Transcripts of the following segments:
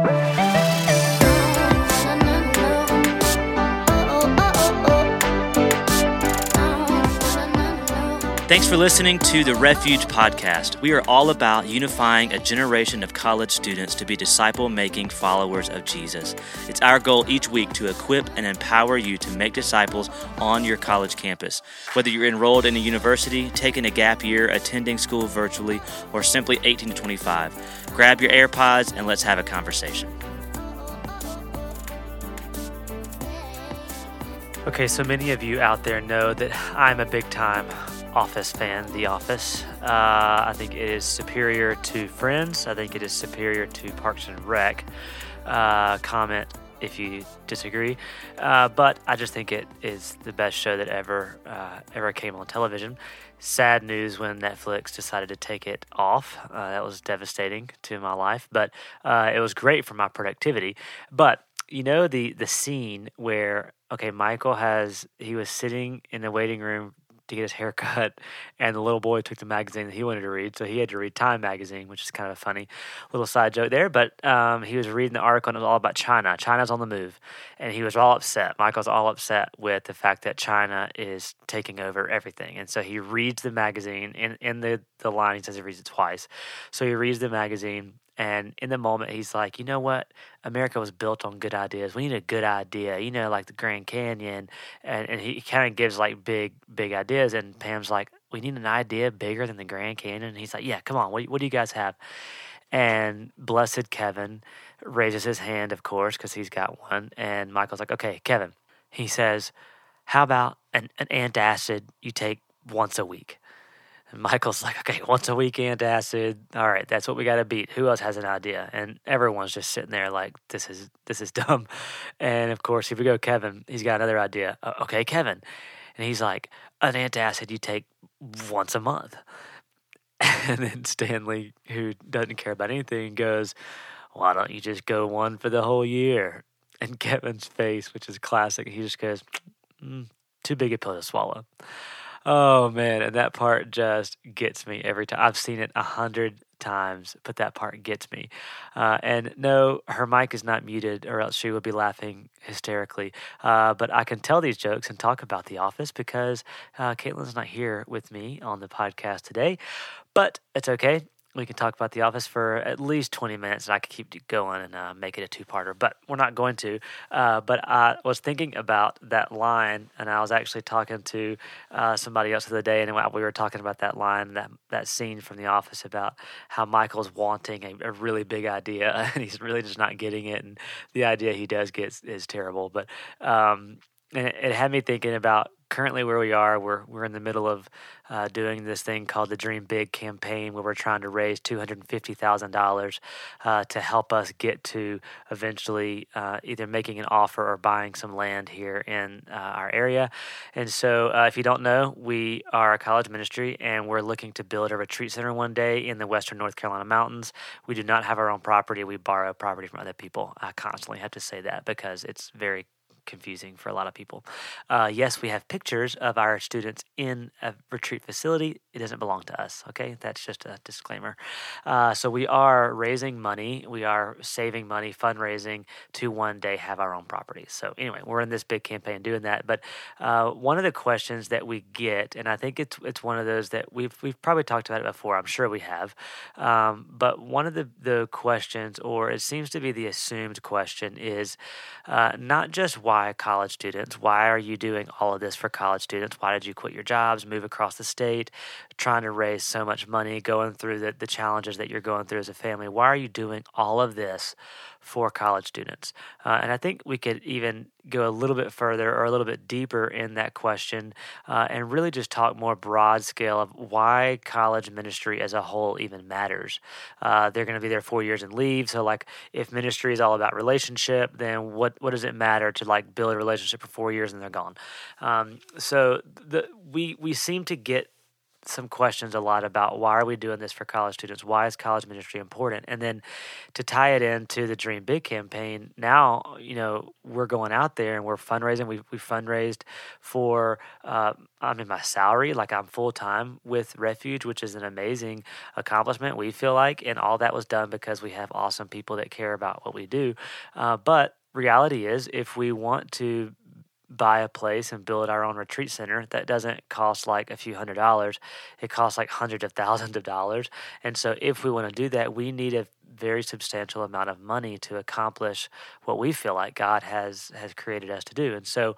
Bye. Thanks for listening to the Refuge Podcast. We are all about unifying a generation of college students to be disciple making followers of Jesus. It's our goal each week to equip and empower you to make disciples on your college campus. Whether you're enrolled in a university, taking a gap year, attending school virtually, or simply 18 to 25, grab your AirPods and let's have a conversation. Okay, so many of you out there know that I'm a big time Office fan, The Office. Uh, I think it is superior to Friends. I think it is superior to Parks and Rec. Uh, comment if you disagree, uh, but I just think it is the best show that ever uh, ever came on television. Sad news when Netflix decided to take it off. Uh, that was devastating to my life, but uh, it was great for my productivity. But you know the the scene where okay michael has he was sitting in the waiting room to get his hair cut, and the little boy took the magazine that he wanted to read, so he had to read Time magazine, which is kind of a funny little side joke there. But um, he was reading the article, and it was all about China. China's on the move, and he was all upset. Michael's all upset with the fact that China is taking over everything, and so he reads the magazine. In in the the line, he says he reads it twice. So he reads the magazine and in the moment, he's like, you know what? America was built on good ideas. We need a good idea, you know, like the Grand Canyon. And, and he kind of gives like big, big ideas. And Pam's like, we need an idea bigger than the Grand Canyon. And he's like, yeah, come on. What, what do you guys have? And blessed Kevin raises his hand, of course, because he's got one. And Michael's like, okay, Kevin. He says, how about an, an antacid you take once a week? And Michael's like, okay, once a week antacid. All right, that's what we got to beat. Who else has an idea? And everyone's just sitting there like, this is this is dumb. And of course, if we go Kevin, he's got another idea. okay, Kevin, and he's like, an antacid you take once a month. And then Stanley, who doesn't care about anything, goes, why don't you just go one for the whole year? And Kevin's face, which is classic, he just goes, mm, too big a pill to swallow. Oh man, and that part just gets me every time. I've seen it a hundred times, but that part gets me. Uh, and no, her mic is not muted, or else she would be laughing hysterically. Uh, but I can tell these jokes and talk about The Office because uh, Caitlin's not here with me on the podcast today. But it's okay we can talk about The Office for at least 20 minutes and I could keep going and uh, make it a two parter, but we're not going to. Uh, but I was thinking about that line and I was actually talking to uh, somebody else the other day and we were talking about that line, that, that scene from The Office about how Michael's wanting a, a really big idea and he's really just not getting it. And the idea he does get is, is terrible. But um, and it, it had me thinking about currently where we are, we're we're in the middle of uh, doing this thing called the Dream Big campaign, where we're trying to raise two hundred and fifty thousand uh, dollars to help us get to eventually uh, either making an offer or buying some land here in uh, our area. And so, uh, if you don't know, we are a college ministry, and we're looking to build a retreat center one day in the Western North Carolina mountains. We do not have our own property; we borrow property from other people. I constantly have to say that because it's very confusing for a lot of people. Uh, yes, we have pictures of our students in a retreat facility. It doesn't belong to us. Okay, that's just a disclaimer. Uh, so we are raising money. We are saving money, fundraising to one day have our own property. So anyway, we're in this big campaign doing that. But uh, one of the questions that we get, and I think it's it's one of those that we've we've probably talked about it before. I'm sure we have. Um, but one of the the questions, or it seems to be the assumed question, is uh, not just why why college students? Why are you doing all of this for college students? Why did you quit your jobs, move across the state, trying to raise so much money, going through the, the challenges that you're going through as a family? Why are you doing all of this for college students? Uh, and I think we could even go a little bit further or a little bit deeper in that question uh, and really just talk more broad scale of why college ministry as a whole even matters. Uh, they're going to be there four years and leave. So, like, if ministry is all about relationship, then what, what does it matter to like build a relationship for four years and they're gone? Um, so, the, we, we seem to get some questions a lot about why are we doing this for college students? Why is college ministry important? And then to tie it into the Dream Big campaign, now you know we're going out there and we're fundraising. We we fundraised for uh, I mean my salary, like I'm full time with Refuge, which is an amazing accomplishment. We feel like, and all that was done because we have awesome people that care about what we do. Uh, but reality is, if we want to buy a place and build our own retreat center that doesn't cost like a few hundred dollars. It costs like hundreds of thousands of dollars. And so if we want to do that we need a very substantial amount of money to accomplish what we feel like God has has created us to do. And so,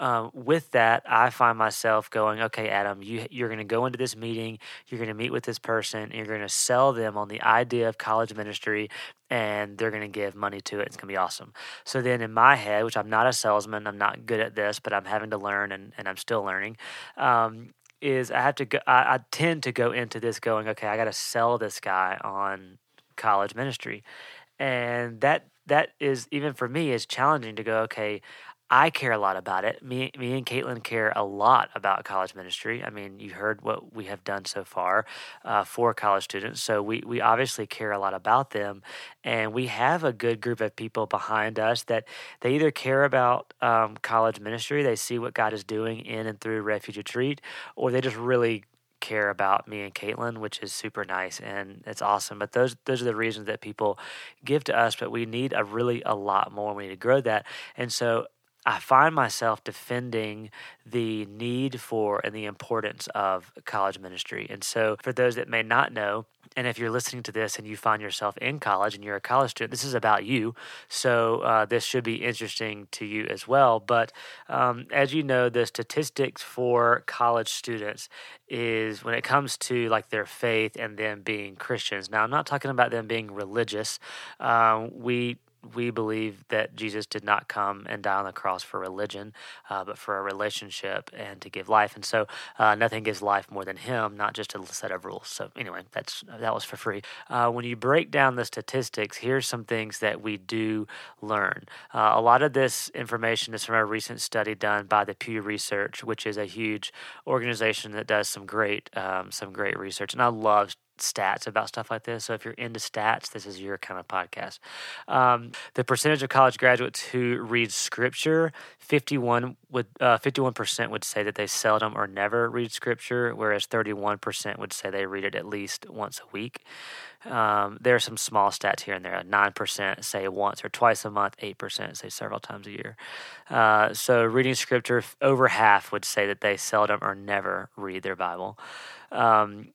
um, with that, I find myself going, okay, Adam, you you're going to go into this meeting, you're going to meet with this person, you're going to sell them on the idea of college ministry, and they're going to give money to it. It's going to be awesome. So then, in my head, which I'm not a salesman, I'm not good at this, but I'm having to learn, and, and I'm still learning. Um, is I have to go. I, I tend to go into this going, okay, I got to sell this guy on college ministry. And that that is even for me is challenging to go, okay, I care a lot about it. Me, me and Caitlin care a lot about college ministry. I mean, you heard what we have done so far uh, for college students. So we, we obviously care a lot about them. And we have a good group of people behind us that they either care about um, college ministry, they see what God is doing in and through Refuge Retreat, or they just really care about me and Caitlin, which is super nice and it's awesome. But those those are the reasons that people give to us. But we need a really a lot more. We need to grow that. And so I find myself defending the need for and the importance of college ministry. And so, for those that may not know, and if you're listening to this and you find yourself in college and you're a college student, this is about you. So uh, this should be interesting to you as well. But um, as you know, the statistics for college students is when it comes to like their faith and them being Christians. Now, I'm not talking about them being religious. Um, we we believe that Jesus did not come and die on the cross for religion, uh, but for a relationship and to give life. And so, uh, nothing gives life more than Him, not just a set of rules. So, anyway, that's that was for free. Uh, when you break down the statistics, here's some things that we do learn. Uh, a lot of this information is from a recent study done by the Pew Research, which is a huge organization that does some great um, some great research. And I love stats about stuff like this. So if you're into stats, this is your kind of podcast. Um, the percentage of college graduates who read scripture, 51 would uh, 51% would say that they seldom or never read scripture, whereas 31% would say they read it at least once a week. Um, there are some small stats here and there. Nine percent say once or twice a month. Eight percent say several times a year. Uh, so reading scripture, over half would say that they seldom or never read their Bible. Um,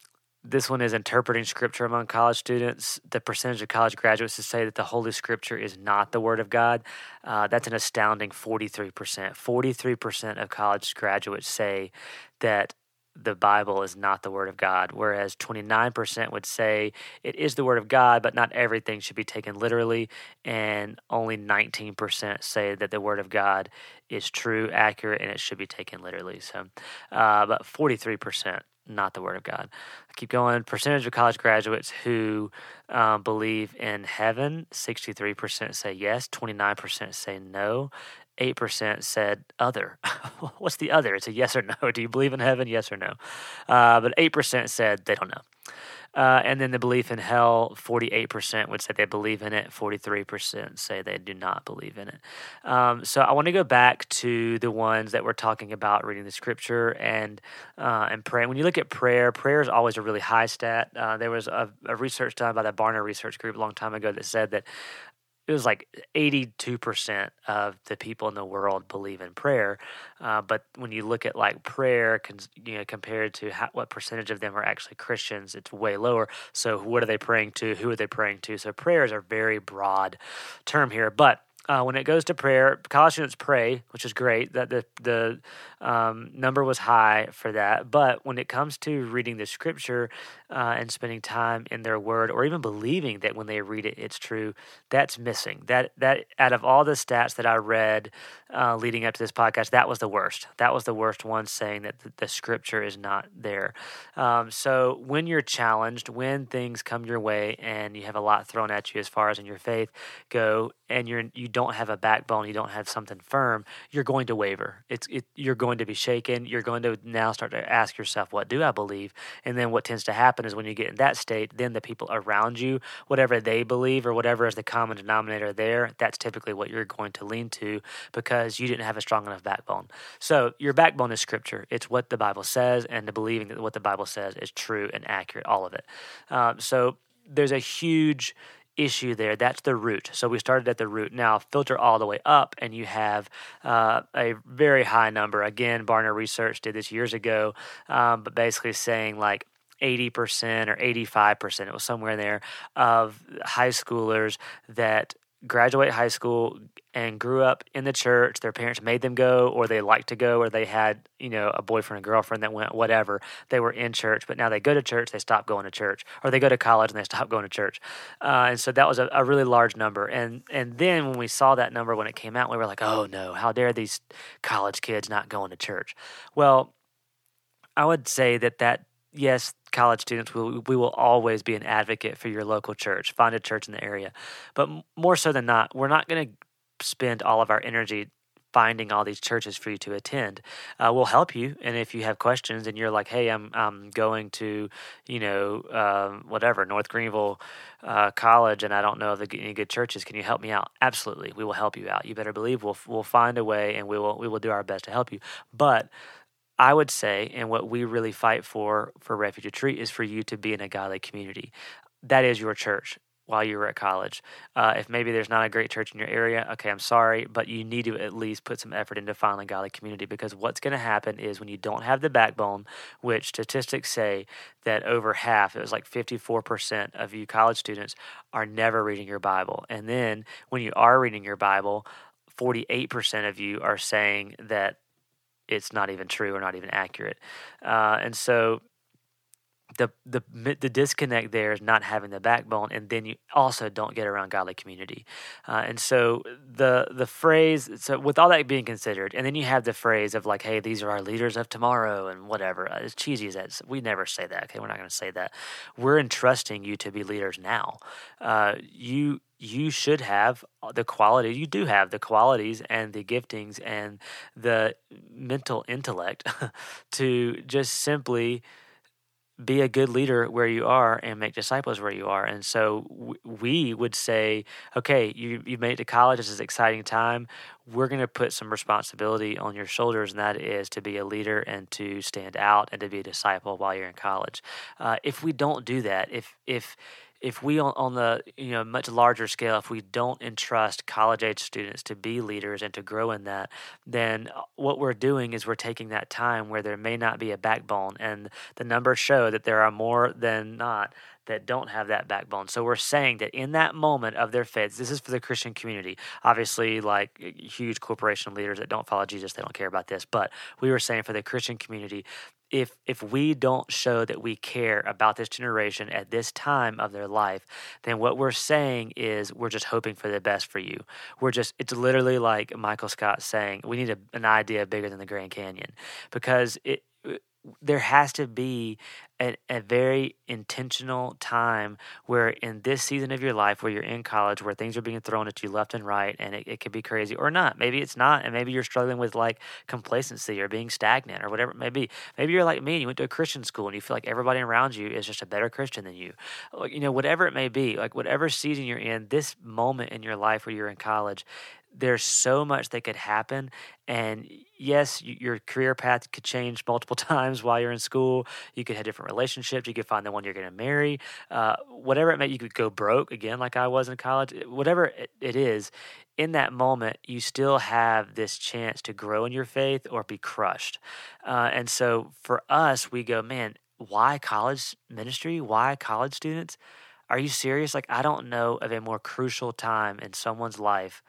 this one is interpreting scripture among college students. The percentage of college graduates to say that the Holy Scripture is not the Word of God, uh, that's an astounding 43%. 43% of college graduates say that the Bible is not the Word of God, whereas 29% would say it is the Word of God, but not everything should be taken literally, and only 19% say that the Word of God is true, accurate, and it should be taken literally. So, uh, but 43% not the Word of God. I keep going. Percentage of college graduates who um, believe in heaven 63% say yes, 29% say no, 8% said other. What's the other? It's a yes or no. Do you believe in heaven? Yes or no? Uh, but 8% said they don't know. Uh, and then the belief in hell, 48% would say they believe in it, 43% say they do not believe in it. Um, so I want to go back to the ones that we're talking about reading the scripture and uh, and praying. When you look at prayer, prayer is always a really high stat. Uh, there was a, a, research done by the Barna Research Group a long time ago that said that it was like 82% of the people in the world believe in prayer. Uh, but when you look at like prayer, you know, compared to how, what percentage of them are actually Christians, it's way lower. So what are they praying to? Who are they praying to? So prayers are very broad term here, but uh, when it goes to prayer, college students pray, which is great. That the the um, number was high for that. But when it comes to reading the scripture uh, and spending time in their word, or even believing that when they read it, it's true, that's missing. That that out of all the stats that I read uh, leading up to this podcast, that was the worst. That was the worst one, saying that the, the scripture is not there. Um, so when you're challenged, when things come your way, and you have a lot thrown at you as far as in your faith go, and you're you don't have a backbone, you don't have something firm, you're going to waver. It's it, you're going to be shaken. You're going to now start to ask yourself, what do I believe? And then what tends to happen is when you get in that state, then the people around you, whatever they believe or whatever is the common denominator there, that's typically what you're going to lean to because you didn't have a strong enough backbone. So your backbone is scripture. It's what the Bible says, and the believing that what the Bible says is true and accurate, all of it. Um, so there's a huge issue there. That's the root. So we started at the root. Now filter all the way up, and you have uh, a very high number. Again, Barna Research did this years ago, um, but basically saying like 80% or 85%, it was somewhere there, of high schoolers that graduate high school and grew up in the church. Their parents made them go, or they liked to go, or they had, you know, a boyfriend and girlfriend that went, whatever. They were in church, but now they go to church, they stop going to church, or they go to college and they stop going to church. Uh, and so that was a, a, really large number. And and then when we saw that number when it came out, we were like, oh no, how dare these college kids not going to church? Well, I would say that that yes, college students, we, we will always be an advocate for your local church. Find a church in the area. But more so than not, we're not going to spend all of our energy finding all these churches for you to attend. Uh, we'll help you, and if you have questions and you're like, "Hey, I'm I'm going to, you know, um, whatever North Greenville uh, College, and I don't know of any good churches. Can you help me out?" Absolutely, we will help you out. You better believe we'll we'll find a way, and we will we will do our best to help you. But I would say, and what we really fight for for Refuge Retreat is for you to be in a godly community. That is your church while you were at college. Uh, if maybe there's not a great church in your area, okay, I'm sorry, but you need to at least put some effort into finding a godly community because what's going to happen is when you don't have the backbone, which statistics say that over half, it was like 54% of you college students are never reading your Bible. And then when you are reading your Bible, 48% of you are saying that it's not even true or not even accurate. Uh, and so the the the disconnect there is not having the backbone, and then you also don't get around godly community. Uh, and so the the phrase, so with all that being considered, and then you have the phrase of like, "Hey, these are our leaders of tomorrow," and whatever. Uh, as cheesy as that, we never say that. Okay, we're not going to say that. We're entrusting you to be leaders now. Uh, you you should have the quality you do have the qualities and the giftings and the mental intellect to just simply be a good leader where you are and make disciples where you are. And so we would say, okay, you, you made it to college. This is an exciting time. We're going to put some responsibility on your shoulders, and that is to be a leader and to stand out and to be a disciple while you're in college. Uh, if we don't do that, if, if, if we on, on the you know much larger scale if we don't entrust college age students to be leaders and to grow in that then uh, what we're doing is we're taking that time where there may not be a backbone and the numbers show that there are more than not that don't have that backbone. So we're saying that in that moment of their faith, this is for the Christian community. Obviously, like huge corporation leaders that don't follow Jesus, they don't care about this. But we were saying for the Christian community, if if we don't show that we care about this generation at this time of their life, then what we're saying is we're just hoping for the best for you. We're just it's literally like Michael Scott saying we need a, an idea bigger than the Grand Canyon because it there has to be a, a, very intentional time where in this season of your life where you're in college where things are being thrown at you left and right and it, it could be crazy or not. Maybe it's not and maybe you're struggling with like complacency or being stagnant or whatever it may be. Maybe you're like me and you went to a christian school and you feel like everybody around you is just a better christian than you. You know whatever it may be like whatever season you're in this moment in your life where you're in college there's so much that could happen and yes your career path could change multiple times while you're in school. You could have different relationships. You could find the one you're going to marry. Uh, whatever it may you could go broke again like i was in college whatever it is in that moment you still have this chance to grow in your faith or be crushed. Uh, and so for us we go man why college ministry? Why college students? Are you serious? Like i don't know of a more crucial time in someone's life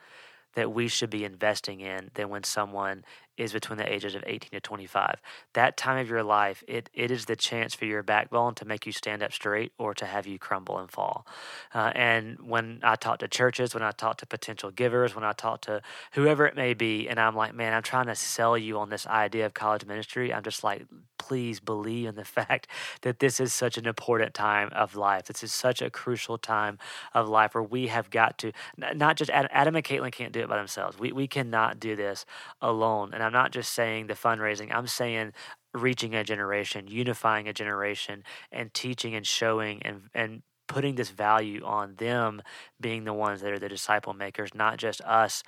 that we should be investing in than when someone is between the ages of 18 to 25. That time of your life, it, it is the chance for your backbone to make you stand up straight or to have you crumble and fall. Uh, and when I talk to churches, when I talk to potential givers, when I talk to whoever it may be, and I'm like, man, I'm trying to sell you on this idea of college ministry, I'm just like, please believe in the fact that this is such an important time of life. This is such a crucial time of life where we have got to, not just Adam and Caitlin can't do it by themselves. We, we cannot do this alone. And I'm not just saying the fundraising, I'm saying reaching a generation, unifying a generation, and teaching and showing and, and putting this value on them being the ones that are the disciple makers, not just us,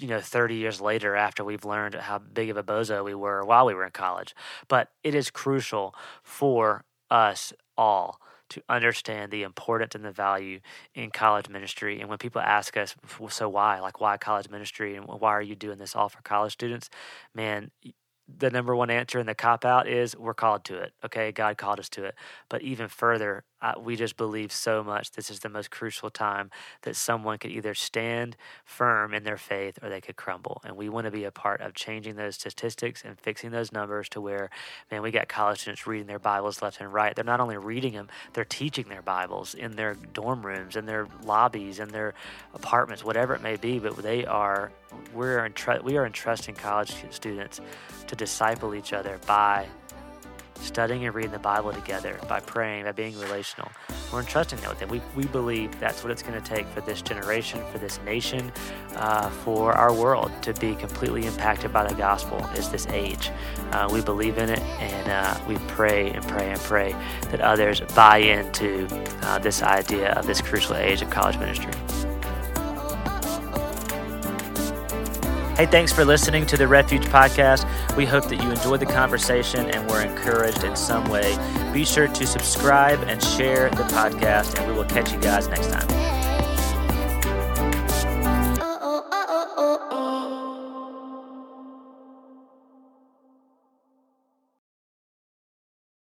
you know, 30 years later after we've learned how big of a bozo we were while we were in college. But it is crucial for us all to understand the importance and the value in college ministry. And when people ask us, so why? Like, why college ministry? And why are you doing this all for college students? Man, the number one answer in the cop out is we're called to it. Okay, God called us to it. But even further, uh, we just believe so much this is the most crucial time that someone could either stand firm in their faith or they could crumble. And we want to be a part of changing those statistics and fixing those numbers to where, man, we got college students reading their Bibles left and right. They're not only reading them, they're teaching their Bibles in their dorm rooms, in their lobbies, in their apartments, whatever it may be. But they are we're we are entrusting college students to disciple each other by studying and reading the Bible together, by praying, by being relational. We're entrusting that with them. We, we believe that's what it's going to take for this generation, for this nation, uh, for our world to be completely impacted by the gospel is this age. Uh, we believe in it and uh, we pray and pray and pray that others buy into uh, this idea of this crucial age of college ministry. Hey, thanks for listening to the Refuge Podcast. We hope that you enjoyed the conversation and were encouraged in some way. Be sure to subscribe and share the podcast, and we will catch you guys next time.